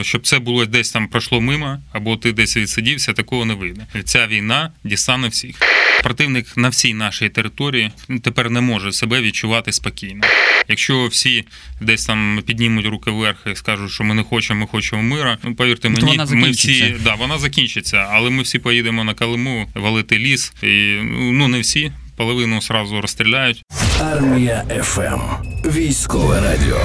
Щоб це було десь там пройшло мимо, або ти десь відсидівся, такого не вийде. Ця війна дістане всіх. Противник на всій нашій території тепер не може себе відчувати спокійно. Якщо всі десь там піднімуть руки вверх і скажуть, що ми не хочемо, ми хочемо мира. Ну повірте Ну, мені, вона ми всі да, вона закінчиться, але ми всі поїдемо на Калиму валити ліс. І ну не всі, половину сразу розстріляють. Армія ФМ. Військове радіо.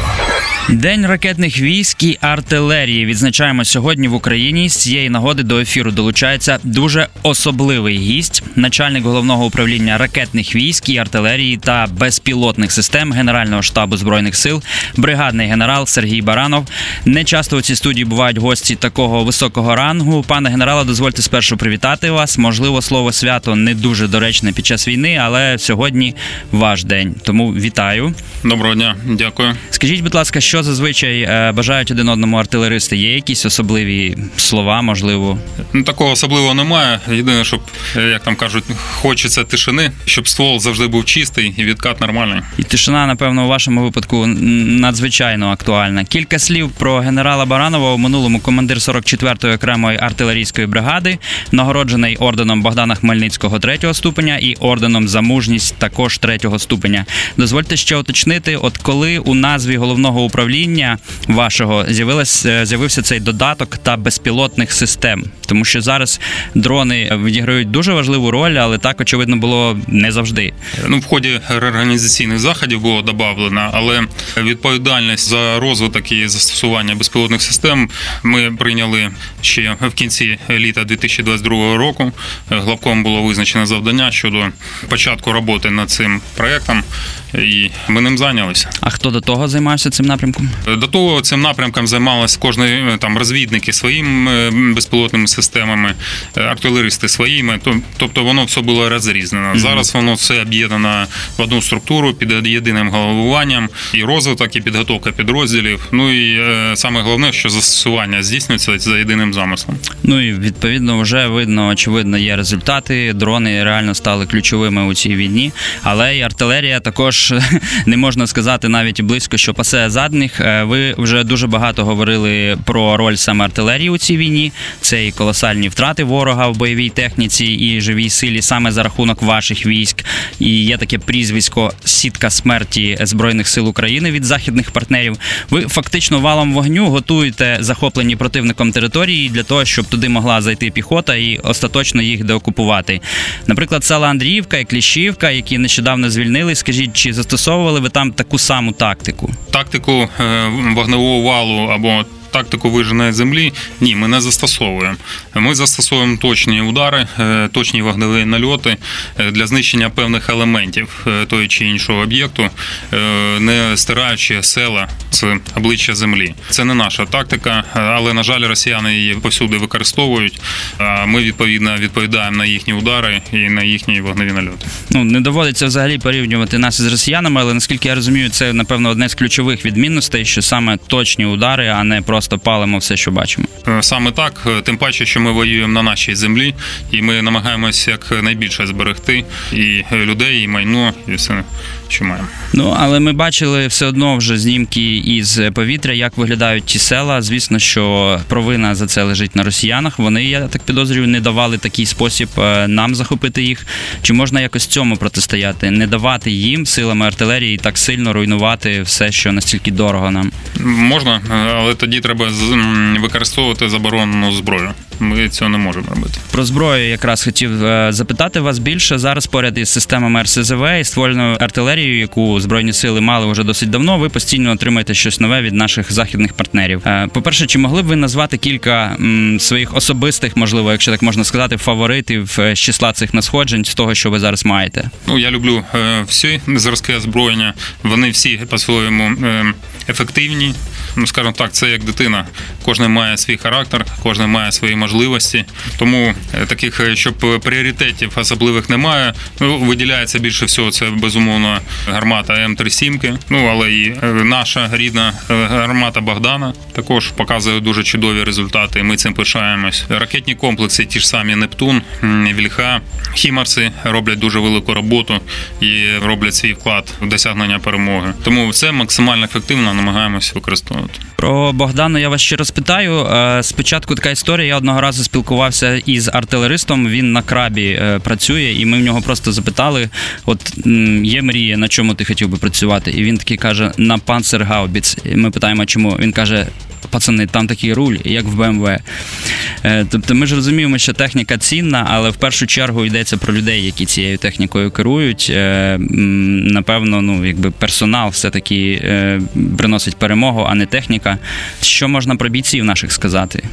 День ракетних військ і артилерії відзначаємо сьогодні в Україні. З цієї нагоди до ефіру долучається дуже особливий гість, начальник головного управління ракетних військ і артилерії та безпілотних систем Генерального штабу збройних сил, бригадний генерал Сергій Баранов. Не часто у цій студії бувають гості такого високого рангу. Пане генерале, дозвольте спершу привітати вас. Можливо, слово свято не дуже доречне під час війни, але сьогодні ваш день. Тому вітаю. Доброго дня, дякую. Скажіть, будь ласка, що зазвичай е, бажають один одному артилеристи? Є якісь особливі слова, можливо? Ну, такого особливого немає. Єдине, щоб, е, як там кажуть, хочеться тишини, щоб ствол завжди був чистий і відкат нормальний. І тишина, напевно, у вашому випадку надзвичайно актуальна. Кілька слів про генерала Баранова у минулому командир 44-ї окремої артилерійської бригади, нагороджений орденом Богдана Хмельницького 3 ступеня і орденом за мужність також 3 ступеня. Дозвольте ще уточнити, от коли у назві головного управління вашого з'явилась е, з'явився цей додаток та безпілотних систем, тому що зараз дрони відіграють дуже важливу роль, але так очевидно було не завжди. Ну, в ході реорганізаційних заходів було додано, але відповідальність за розвиток і застосування безпілотних систем ми прийняли ще в кінці літа 2022 року. Главком було визначено завдання щодо початку роботи над цим проектом, і ми ним зайнялися. А хто до того займався цим напрямком? До того цим напрямком займалися е, там розвідники своїми безпілотними системами, е, артилеристи своїми. Тобто воно все було розрізнено. Зараз воно все об'єднано в одну структуру під єдиним головуванням, і розвиток, і підготовка підрозділів. Ну і е, саме головне, що застосування здійснюється за єдиним замислом. Ну і відповідно вже видно, очевидно, є результати. Дрони реально стали ключовими у цій війні. Але і артилерія також не можна сказати навіть близько, що пасе задніх. Е, Ви вже дуже багато говорили про роль саме артилерії у цій війні. Це і колосальні втрати ворога в бойовій техніці і живій силі саме за рахунок ваших військ. І є таке прізвисько Сітка смерті Збройних сил України від західних партнерів. Ви фактично валом вогню готуєте захоплені противником території для того, щоб туди могла зайти піхота і остаточно їх деокупувати. Наприклад, села Андріївка і Кліщівка, які нещодавно звільнили. Скажіть, чи застосовували ви там таку саму тактику? Тактику е, вогневого валу або тактику виженої землі ні, ми не застосовуємо. Ми застосовуємо точні удари, е, точні вогневі нальоти е, для знищення певних елементів е, того чи іншого об'єкту, не стираючи села з обличчя землі. Це не наша тактика, але на жаль, росіяни її повсюди використовують. Ми відповідно відповідаємо на їхні удари і на їхні вогневі нальоти. Ну не доводиться взагалі порівнювати нас із росіянами, але наскільки я розумію, це напевно одне з ключових відмінностей, що саме точні удари, а не просто палимо все, що бачимо. Е, Саме так, е, тим паче, що ми воюємо на нашій землі, і ми намагаємося як найбільше зберегти і людей, і майно, і все, що маємо. Ну але ми бачили все одно вже знімки із повітря, як виглядають ті села. Звісно, що провина за це лежить на росіянах. Вони, я так підозрюю, не давали такий спосіб е, нам захопити їх. Чи можна якось цьому протистояти? Не давати їм силами артилерії так сильно руйнувати все, що настільки дорого нам. Можна, але тоді треба використовувати заборонену зброю. Ми цього не можемо робити. Про зброю якраз хотів е, запитати вас більше. Зараз поряд із системами РСЗВ і ствольною артилерією, яку збройні сили мали вже досить давно. Ви постійно отримаєте щось нове від наших західних партнерів. Е, По-перше, чи могли б ви назвати кілька м, своїх особистих, можливо, якщо так можна сказати, фаворитів е, з числа цих насходжень з того, що ви зараз маєте? Ну, я люблю е, всі зразки озброєння. Вони всі по-своєму е, ефективні. Ну, скажімо так, це як дитина. Кожен має свій характер, кожен має свої можливості. Тому е, таких, е, щоб пріоритетів особливих немає. Ну, виділяється більше всього це безумовно гармата М37. Ну але і е, наша рідна гармата Богдана також показує дуже чудові результати. Ми цим пишаємось. Ракетні комплекси, ті ж самі Нептун, Вільха, Хімарси роблять дуже велику роботу і роблять свій вклад в досягнення перемоги. Тому це максимально ефективно намагаємось використовувати. Про Богдану я вас ще розпитаю. Е, Спочатку така історія. Я одного разу спілкувався із артилеристом. Він на крабі е, працює, і ми в нього просто запитали: от є мрія, на чому ти хотів би працювати? І він такий каже: на Панцергаубіц. І Ми питаємо, чому він каже. Пацани, там такий руль, як в БМВ. Е, Тобто ми ж розуміємо, що техніка цінна, але в першу чергу йдеться про людей, які цією технікою керують. Е, Напевно, ну якби персонал все-таки е, приносить перемогу, а не техніка. Що можна про бійців наших сказати?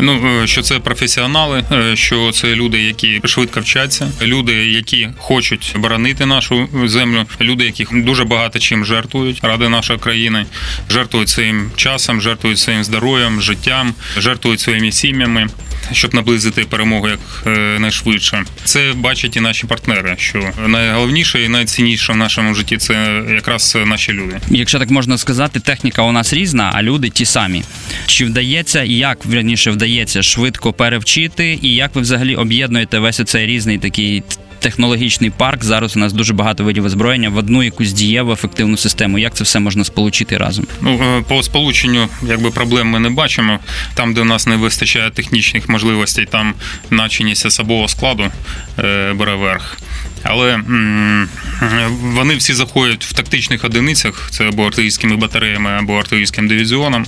Ну, е, що це професіонали, е, що це люди, які швидко вчаться, люди, які хочуть боронити нашу землю, люди, які дуже багато чим жертвують ради нашої країни, жертвують своїм часом, жертвують своїм здоров'ям, життям, жертвують своїми сім'ями, щоб наблизити перемогу як е, найшвидше. Це бачать і наші партнери. Що найголовніше і найцінніше в нашому житті це якраз наші люди. Якщо так можна сказати, техніка у нас різна, а люди ті самі. Чи вдається, як верніше вдається швидко перевчити, і як ви взагалі об'єднуєте весь оцей різний такий технологічний парк? Зараз у нас дуже багато видів озброєння в одну якусь дієву ефективну систему. Як це все можна сполучити разом? Ну, е, по сполученню якби проблем ми не бачимо. Там, де в нас не вистачає технічних можливостей, там начинність особового складу е, бере верх. Але вони всі заходять в тактичних одиницях, це або артилерійськими батареями, або артилерійським дивізіоном.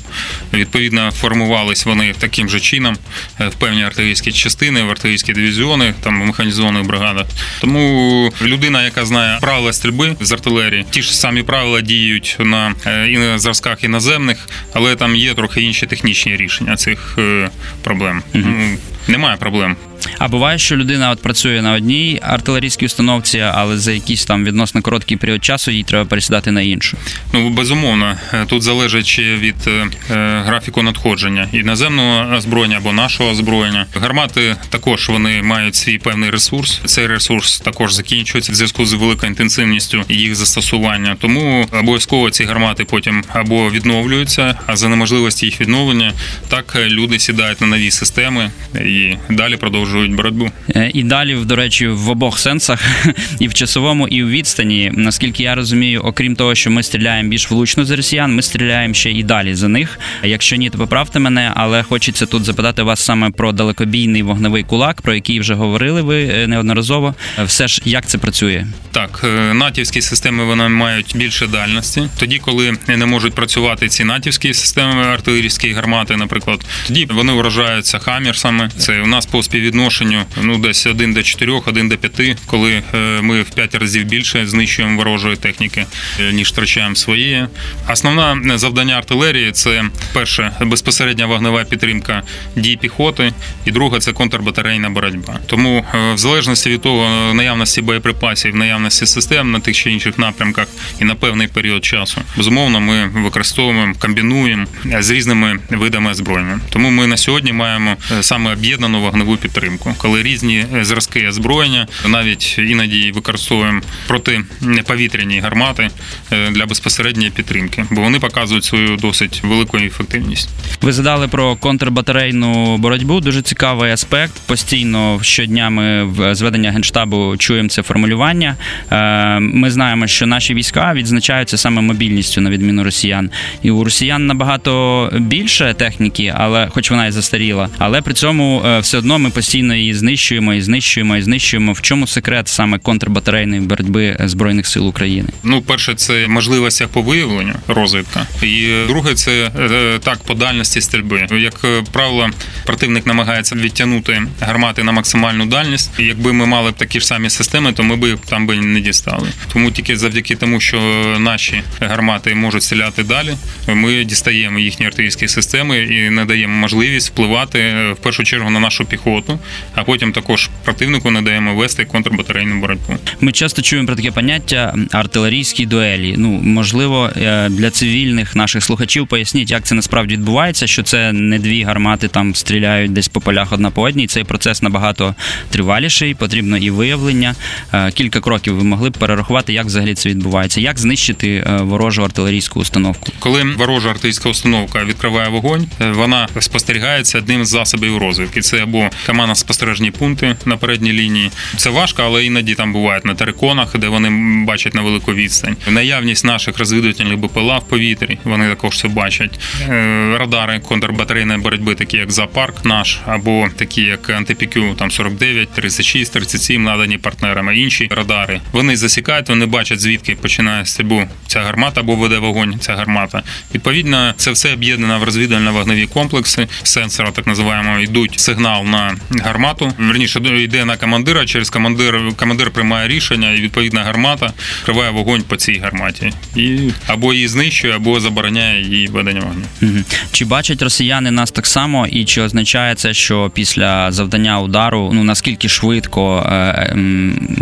Відповідно, формувались вони таким же чином е, в певні артилерійські частини, в артилерійські дивізіони, там в механізованих бригадах. Тому людина, яка знає правила стрільби з артилерії, ті ж самі правила діють на е, і на зразках іноземних, але там є трохи інші технічні рішення цих е, проблем. Ну, Немає проблем. А буває, що людина от працює на одній артилерійській установці, але за якийсь там відносно короткий період часу їй треба пересідати на іншу. Ну, безумовно, Е, тут залежить від е, е, графіку надходження іноземного озброєння або нашого озброєння. Гармати також вони мають свій певний ресурс. Цей ресурс також закінчується в зв'язку з великою інтенсивністю їх застосування. Тому обов'язково ці гармати потім або відновлюються, а за неможливості їх відновлення, так люди сідають на нові системи і далі продовжують боротьбу. Е, І далі, до речі, в обох сенсах, і в часовому, і в відстані. Наскільки я розумію, окрім того, що ми стріляємо більш влучно з росіян, ми стріляємо ще і далі за них. Якщо ні, то поправте мене, але хочеться тут запитати вас саме про далекобійний вогневий кулак, про який вже говорили ви е, неодноразово. Е, Все ж як це працює? Так, натівські системи вони мають більше дальності. Тоді, коли не можуть працювати ці натівські системи, артилерійські гармати, наприклад, тоді вони вражаються хаммерсами. Це у нас по співвідношенню ну десь 1 до 4, 1 до 5, коли е, ми в 5 разів більше знищуємо ворожої техніки, е, ніж втрачаємо своєї. Основне завдання артилерії це перше безпосередня вогнева підтримка дій піхоти, і друге це контрбатарейна боротьба. Тому е, в залежності від того е, наявності боєприпасів, наявності систем на тих чи інших напрямках і на певний період часу, безумовно, ми використовуємо, комбінуємо е, з різними видами озброєння. Тому ми на сьогодні маємо е, саме об'єднану вогневу підтримку, коли різні е, зразки озброєння навіть іноді використовуємо протиповітряні гармати е, для безпосередньої підтримки, бо вони показують свою досить велику ефективність. Ви задали про контрбатарейну боротьбу. Дуже цікавий аспект. Постійно щодня ми в зведення генштабу чуємо це формулювання. Е, Ми знаємо, що наші війська відзначаються саме мобільністю на відміну росіян. І у росіян набагато більше техніки, але хоч вона і застаріла, але при цьому е, все одно ми постійно її знищуємо і знищуємо і знищуємо. В чому секрет саме контрбатарейної боротьби збройних сил України? Ну, перше, це можливостях по виявленню розвідка, і друге, це е, так по дальності стрільби. Як е, правило, противник намагається відтягнути гармати на максимальну дальність. Якби ми мали б такі ж самі системи, то ми би там би не дістали. Тому тільки завдяки тому, що наші гармати можуть стріляти далі, ми дістаємо їхні артилерійські системи і надаємо можливість впливати е, в першу чергу на нашу піхоту, а потім також противнику надаємо вести контрбатарейну боротьбу. Ми часто чуємо про таке поняття артилерійські дуелі. Ну можливо, е, для цивільних наших слухачів поясніть, як це насправді відбувається, що це не дві гармати там стріляють десь по полях одна по одній. Цей процес набагато триваліший, потрібно і виявлення. Е, Кілька кроків ви могли б перерахувати, як взагалі це відбувається, як знищити е, ворожу артилерійську установку. Коли ворожа артилерійська установка відкриває вогонь, вона спостерігається одним з засобів розвідки. Це або командно спостережні пункти на передній лінії. Це важко, але іноді там бувають на териконах, де вони бачать на велику відстань. Наявність наших розвідувальних БПЛА в повітрі, вони також це бачать. Е, Радари контрбатарейної боротьби, такі як Запарк наш, або такі як антипікю, там 49, 36, 37, надані партнерами. Інші радари. Вони засікають, вони бачать, звідки починає стрільбу ця гармата або веде вогонь ця гармата. Відповідно, це все об'єднано в розвідувально-вогневі комплекси. Сенсора, так називаємо, йдуть сигнал на гармату. Верніше йде на командира. Через командир командир приймає рішення, і відповідна гармата криває вогонь по цій гарматі. І або її знищує, або забороняє її ведення вогню. Чи бачать росіяни нас так само, і чи означає це, що після завдання удару, ну наскільки швидко е,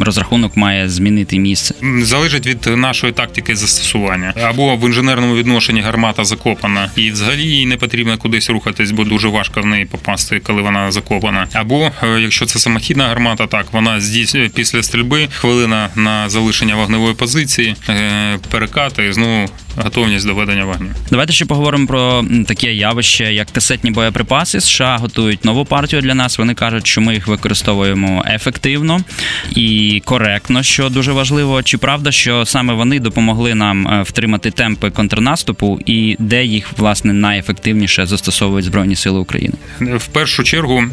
розрахунок має змінити місце? Залежить від нашої тактики застосування. Або в інженерному відношенні гармата закопана, і взагалі їй не потрібно кудись рухатись, бо дуже важко в неї попасти, коли вона закопана. Або е, якщо це самохідна гармата, так вона здійснює після стрільби хвилина на залишення вогневої позиції, е, перекати і знову готовність до ведення вогню. Давайте ще поговоримо про таке явище, як касетні боєприпаси. США готують нову партію для нас. Вони кажуть, що ми їх використовуємо ефективно і коректно, що дуже важливо. Чи правда, що саме вони допомогли нам е, втримати темпи контрнаступу, і де їх власне найефективніше застосовують збройні сили України? В першу чергу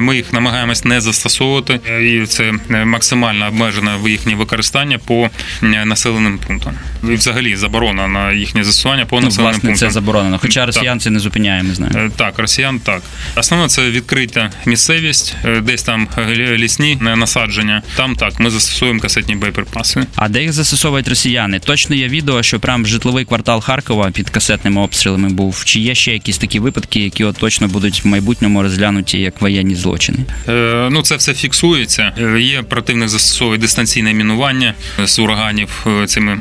ми їх намагаємось не застосовувати, е, і це е, максимально обмежено їхнє використання по населеним пунктам. І взагалі заборона на їхнє застосування по Ну, населеним власне, пунктам. це заборонено. Хоча Так. росіян це не зупиняє, ми знаємо. Е, Так, росіян так. Основне це відкрита місцевість, е, десь там е, лісні е, насадження. Там так, ми застосовуємо касетні боєприпаси. А де їх застосовують росіяни? Точно є відео, що прям житловий квартал Харкова під касетними обстрілами був. Чи є ще якісь такі випадки, які от точно будуть в майбутньому розглянуті як воєнні злочини? Е, Ну, це все фіксується. Е, Є противник застосовує дистанційне мінування з ураганів е, цими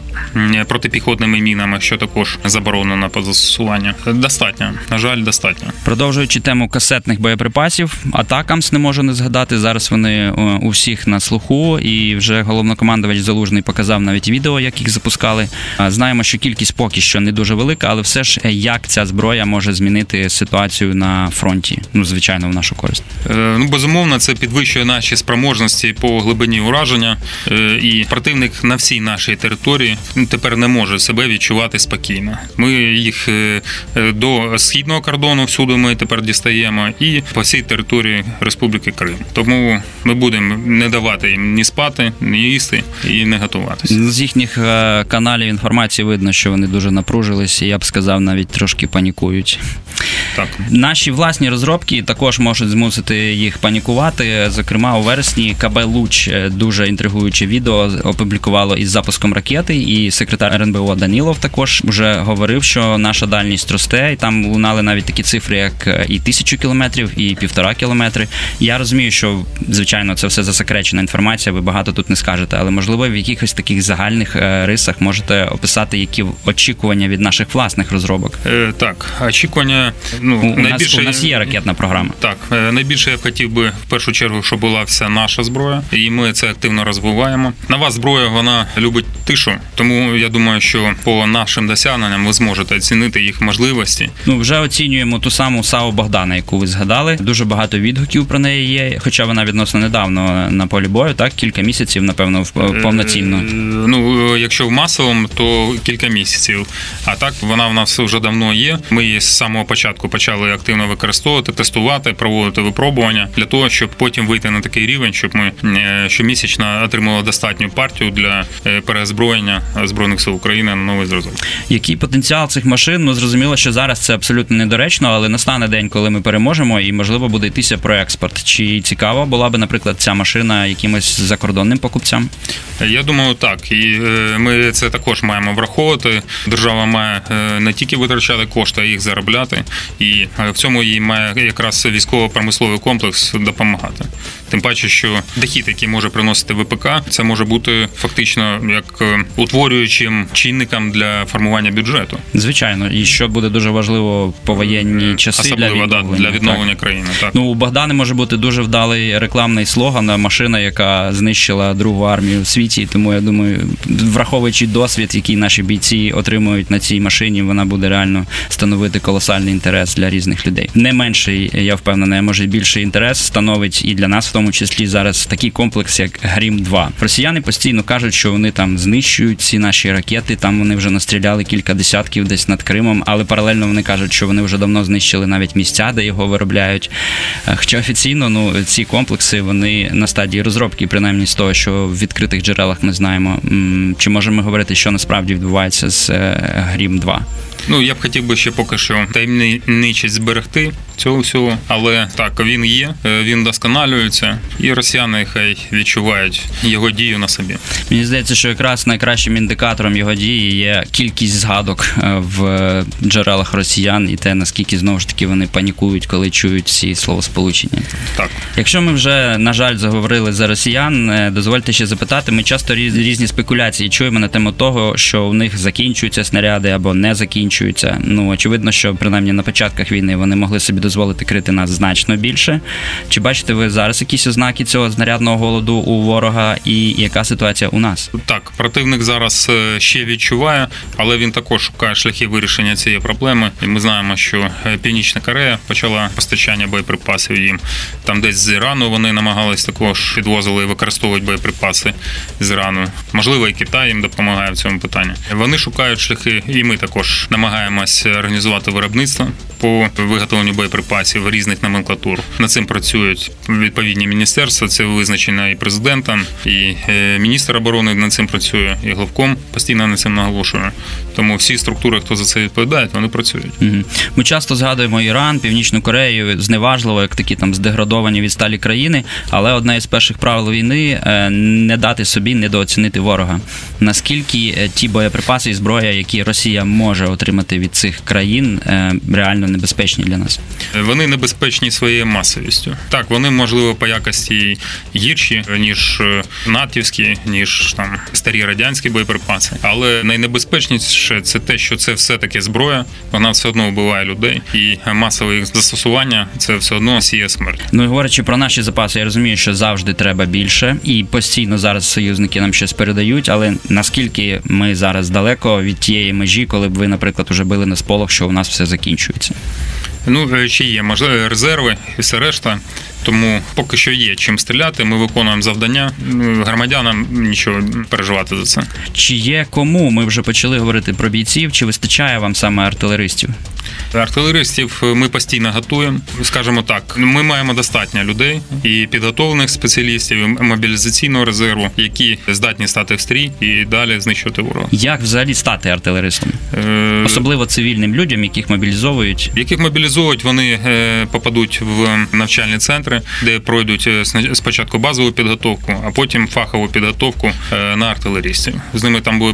протипіхотними мінами, що також заборонено по застосуванню. Достатньо. На жаль, достатньо. Продовжуючи тему касетних боєприпасів, атакамс не можу не згадати. Зараз вони у всіх на слуху, і вже головнокомандувач Залужний показав навіть відео, як їх запускали. Знаємо, що кількість поки що не дуже велика, але все ж як ця зброя може змінити ситуацію на фронті? Ну, звичайно, в нашу користь. Е, Ну, безумовно, це підвищує наші спроможності по глибині ураження, Е, і противник на всій нашій території тепер не може себе відчувати спокійно. Ми їх е, до східного кордону всюди ми тепер дістаємо, і по всій території Республіки Крим. Тому ми будемо не давати їм ні спати, ні їсти і не готуватися. З їхніх каналів інформації видно, що вони дуже напружились, і я б сказав, навіть трошки панікують. Так. Наші власні розробки також можуть змусити їх панікувати. Зокрема, у вересні КБ Луч дуже інтригуюче відео опублікувало із запуском ракети, і секретар РНБО Данілов також вже говорив, що наша дальність росте, і там лунали навіть такі цифри, як е, і тисячу кілометрів, і півтора кілометри. Я розумію, що звичайно це все засекречена інформація. Ви багато тут не скажете, але можливо в якихось таких загальних е, рисах можете описати, які очікування від наших власних розробок. Е, Так, очікування ну У, у, нас, найбільше у нас є ракетна програма. Так, е, найбільше хотів би в першу чергу, щоб була вся наша зброя, і ми це активно розвиваємо. Нова зброя вона любить тишу, тому я думаю, що по нашим досягненням ви зможете оцінити їх можливості. Ну вже оцінюємо ту саму САУ Богдана, яку ви згадали. Дуже багато відгуків про неї є, хоча вона відносно недавно на полі бою, так кілька місяців, напевно, в- повноцінно. Е, Ну, е, якщо в масовому, то кілька місяців. А так вона в нас вже давно є. Ми її з самого початку почали активно використовувати, тестувати, проводити випробування для того, щоб потім вийти на такий рівень, щоб ми е, щомісячно отримали достатню партію для е, переозброєння збройних сил України на новий зразок. Який потенціал цих машин? Ну зрозуміло, що зараз це абсолютно недоречно, але настане день, коли ми переможемо, і можливо буде йтися про експорт. Чи цікаво була би, наприклад, ця машина якимось закордонним покупцям? Я думаю, так. І е, ми це також маємо враховувати. Держава має не тільки витрачати кошти, а їх заробляти. І в цьому їй має якраз військово-промисловий комплекс допомагати. Тим паче, що дохід, який може приносити ВПК, це може бути фактично як е, утворюючим чинником для формування бюджету, Звичайно, і що буде дуже важливо по воєнні часи особливо для да, для відновлення країни. Так. Ну, у Богдани може бути дуже вдалий рекламний слоган машина, яка знищила другу армію в світі. Тому я думаю, враховуючи досвід, який наші бійці отримують на цій машині, вона буде реально становити колосальний інтерес для різних людей. Не менший, я впевнений, а може більший інтерес становить і для нас, в тому числі зараз такий комплекс, як Грім 2 Росіяни постійно кажуть, що вони там знищують ці наші ракети. Там вони вже настріляли кілька десятків десь над Кримом, але паралельно вони кажуть, що вони вже давно знищили навіть місця, де його виробляють. Е, Хоча офіційно ну ці комплекси вони на стадії розробки, принаймні з того, що в відкритих джерелах ми знаємо. Чи можемо говорити, що насправді відбувається з е, Грім 2 Ну, я б хотів би ще поки що таємничість зберегти цього всього, але так, він є, е, він досконалюється, і росіяни хай відчувають його дію на собі. Мені здається, що якраз найкращим індикатором його дії є кількість згадок е, в джерелах росіян і те, наскільки знову ж таки вони панікують, коли чують ці словосполучення. Так. Якщо ми вже на жаль заговорили за росіян, е, дозвольте ще запитати. Ми часто різні спекуляції чуємо на тему того, що у них закінчуються снаряди або не закінчуються. Ну очевидно, що принаймні на початках війни вони могли собі дозволити крити нас значно більше. Чи бачите ви зараз якісь ознаки цього знарядного голоду у ворога, і яка ситуація у нас? Так, противник зараз е, ще відчуває, але він також шукає шляхи вирішення цієї проблеми. І ми знаємо, що е, Північна Корея почала постачання боєприпасів їм. Там десь з Ірану вони намагались також підвозили і використовують боєприпаси з Ірану. Можливо, і Китай їм допомагає в цьому питанні. Вони шукають шляхи, і ми також намагаємось організувати виробництво по виготовленню боєприпасів різних номенклатур. Над цим працюють відповідні міністерства. Це визначено і президентом, і е, міністр оборони над цим працює, і главком постійно над цим наголошує. Тому всі структури, хто за це відповідають, вони працюють. Ми часто згадуємо Іран, Північну Корею зневажливо, як такі там здеградовані відсталі країни. Але одне із перших правил війни е, не дати собі недооцінити ворога. Наскільки е, ті боєприпаси і зброя, які Росія може отримати від цих країн, е, реально небезпечні для нас? Вони небезпечні своєю масовістю. Так, вони можливо по якості гірші ніж е, натівські, ніж там старі радянські боєприпаси. Але найнебезпечніше це те, що це все таки зброя. Вона все одно вбиває людей, і масове їх застосування це все одно сіє смерть. Ну і говорячи про наші запаси, я розумію, що завжди треба більше, і постійно зараз союзники нам щось передають. Але наскільки ми зараз далеко від тієї межі, коли б ви, наприклад, уже били на сполох, що у нас все закінчується? Ну чи ще є можливо резерви і все решта. Тому поки що є чим стріляти. Ми виконуємо завдання. Ну, Громадянам нічого переживати за це. Чи є кому? Ми вже почали говорити про бійців. Чи вистачає вам саме артилеристів? Артилеристів ми постійно готуємо. Скажімо так, ми маємо достатньо людей і підготовлених спеціалістів, і мобілізаційного резерву, які здатні стати в стрій і далі знищувати ворога. Як взагалі стати артилеристом? Е, Особливо цивільним людям, яких мобілізовують. Яких мобілізують, вони е, попадуть в навчальні центри, де пройдуть е, спочатку базову підготовку, а потім фахову підготовку е, на артилерістів. З ними там буде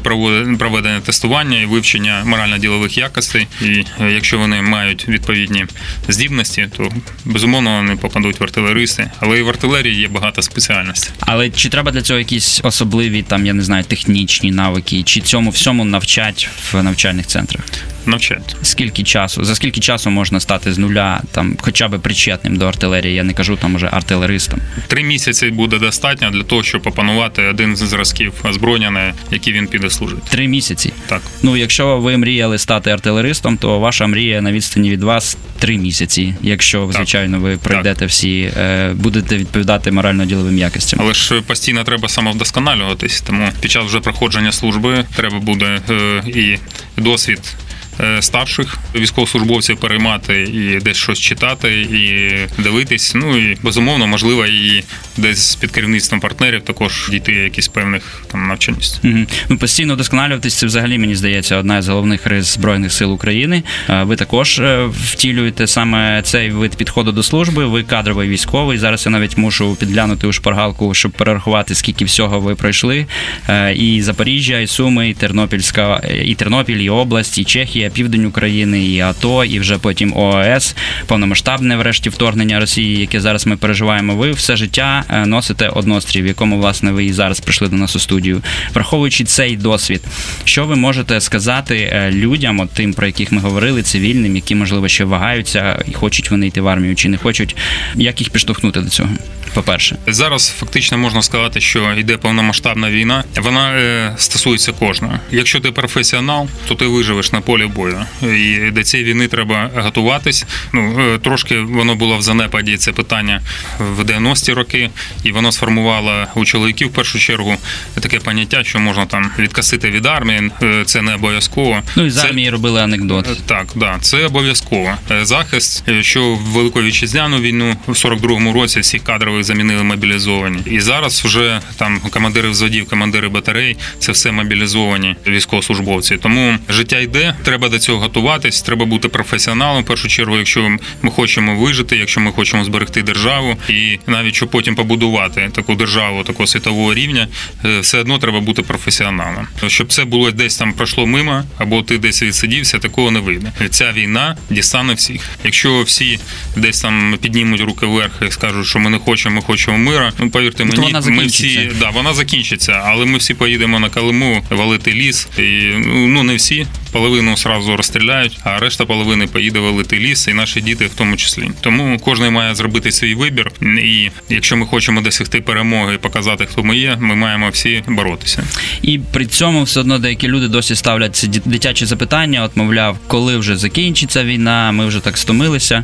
проведення тестування і вивчення морально-ділових якостей. І е, якщо вони мають відповідні здібності, то безумовно вони попадуть в артилеристи. Але і в артилерії є багато спеціальностей. Але чи треба для цього якісь особливі там, я не знаю, технічні навики, чи цьому всьому навчать в навчальних центрах? Навчають. Скільки часу? За скільки часу можна стати з нуля, там хоча б причетним до артилерії? Я не кажу там уже артилеристом. Три місяці буде достатньо для того, щоб опанувати один з зразків озброєння, який він піде служити. Три місяці. Так. Ну, якщо ви мріяли стати артилеристом, то ваша мрія на відстані від вас три місяці. Якщо, звичайно, ви пройдете всі, е, будете відповідати морально-діловим якостям. Але ж постійно треба самовдосконалюватись, тому під час вже проходження служби треба буде е, і досвід. Е, Старших військовослужбовців переймати і десь щось читати, і дивитись. Ну і безумовно, можливо, і десь під керівництвом партнерів також дійти якісь певних там навчальності. Мгм. Ну, постійно вдосконалюватись, це взагалі мені здається одна з головних рис збройних сил України. Ви також е, втілюєте саме цей вид підходу до служби. Ви кадровий військовий. Зараз я навіть мушу підглянути у шпаргалку, щоб перерахувати, скільки всього ви пройшли. Е, І Запоріжжя, і Суми, і Тернопільська, і Тернопіль, і область, і Чехія, південь України, і АТО, і вже потім ООС, повномасштабне врешті вторгнення Росії, яке зараз ми переживаємо. Ви все життя е, носите однострій, в якому власне ви і зараз прийшли до нас у студію. Враховуючи цей досвід, що ви можете сказати е, людям, от тим, про яких ми говорили, цивільним, які можливо ще вагаються і хочуть вони йти в армію чи не хочуть, як їх підштовхнути до цього? По-перше, Зараз фактично можна сказати, що йде повномасштабна війна. Вона е, стосується кожного. Якщо ти професіонал, то ти виживеш на полі бою. І до цієї війни треба готуватись. Ну е, трошки воно було в занепаді це питання в 90-ті роки, і воно сформувало у чоловіків в першу чергу таке поняття, що можна там відкасити від армії. Е, Це не обов'язково. ну і з Це- армії робили анекдот. Так, да, це обов'язково. Захист, що в Велику вітчизняну війну в 42-му році всіх кадрових замінили мобілізовані. І зараз вже там командири взводів, командири батарей, це все мобілізовані військовослужбовці. Тому життя йде, треба до цього готуватись, треба бути професіоналом. В першу чергу, якщо ми хочемо вижити, якщо ми хочемо зберегти державу, і навіть щоб потім побудувати таку державу такого світового рівня, е, все одно треба бути професіоналом. Щоб це було десь там пройшло мимо, або ти десь відсидівся, такого не вийде. Ця війна дістане всіх. Якщо всі десь там піднімуть руки вверх і скажуть, що ми не хочемо, ми хочемо мира. Ну повірте мені, вона ми всі да, вона закінчиться, але ми всі поїдемо на Калиму валити ліс. І ну не всі. Половину сразу розстріляють, а решта половини поїде валити ліс, і наші діти в тому числі. Тому кожен має зробити свій вибір. І якщо ми хочемо досягти перемоги і показати, хто ми є, ми маємо всі боротися. І при цьому все одно деякі люди досі ставлять ці дитячі запитання, от мовляв, коли вже закінчиться війна, ми вже так стомилися.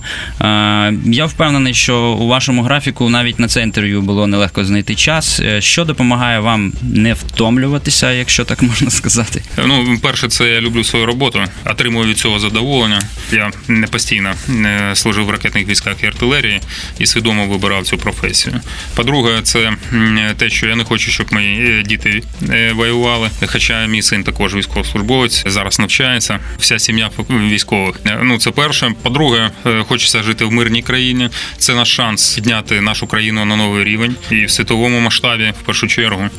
Я впевнений, що у вашому графіку навіть на це інтерв'ю було нелегко знайти час. Е, Що допомагає вам не втомлюватися, якщо так можна сказати? Ну, перше, це я люблю свою роботу, отримую від цього задоволення. Я не постійно е, служив в ракетних військах і артилерії і свідомо вибирав цю професію. По-друге, це те, що я не хочу, щоб мої е, діти е, воювали. Хоча мій син також військовослужбовець, зараз навчається. Вся сім'я військових. Е, Ну, це перше. По-друге, хочеться жити в мирній країні. Це наш шанс підняти нашу країну на новий рівень і в світовому масштабі, в першу чергу.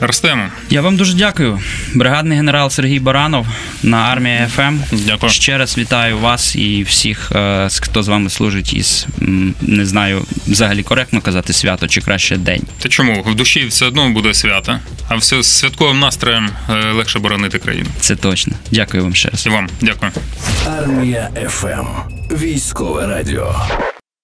Ростемо. Я вам дуже дякую. Бригадний генерал Сергій Баранов на армія ФМ. Дякую. Ще раз вітаю вас і всіх, е, хто з вами служить із не знаю, взагалі коректно казати свято чи краще день. Та чому? В душі все одно буде свято, а все з святковим настроєм е, легше боронити країну. Це точно. Дякую вам ще раз. І вам дякую. Армія ФМ. Військове радіо.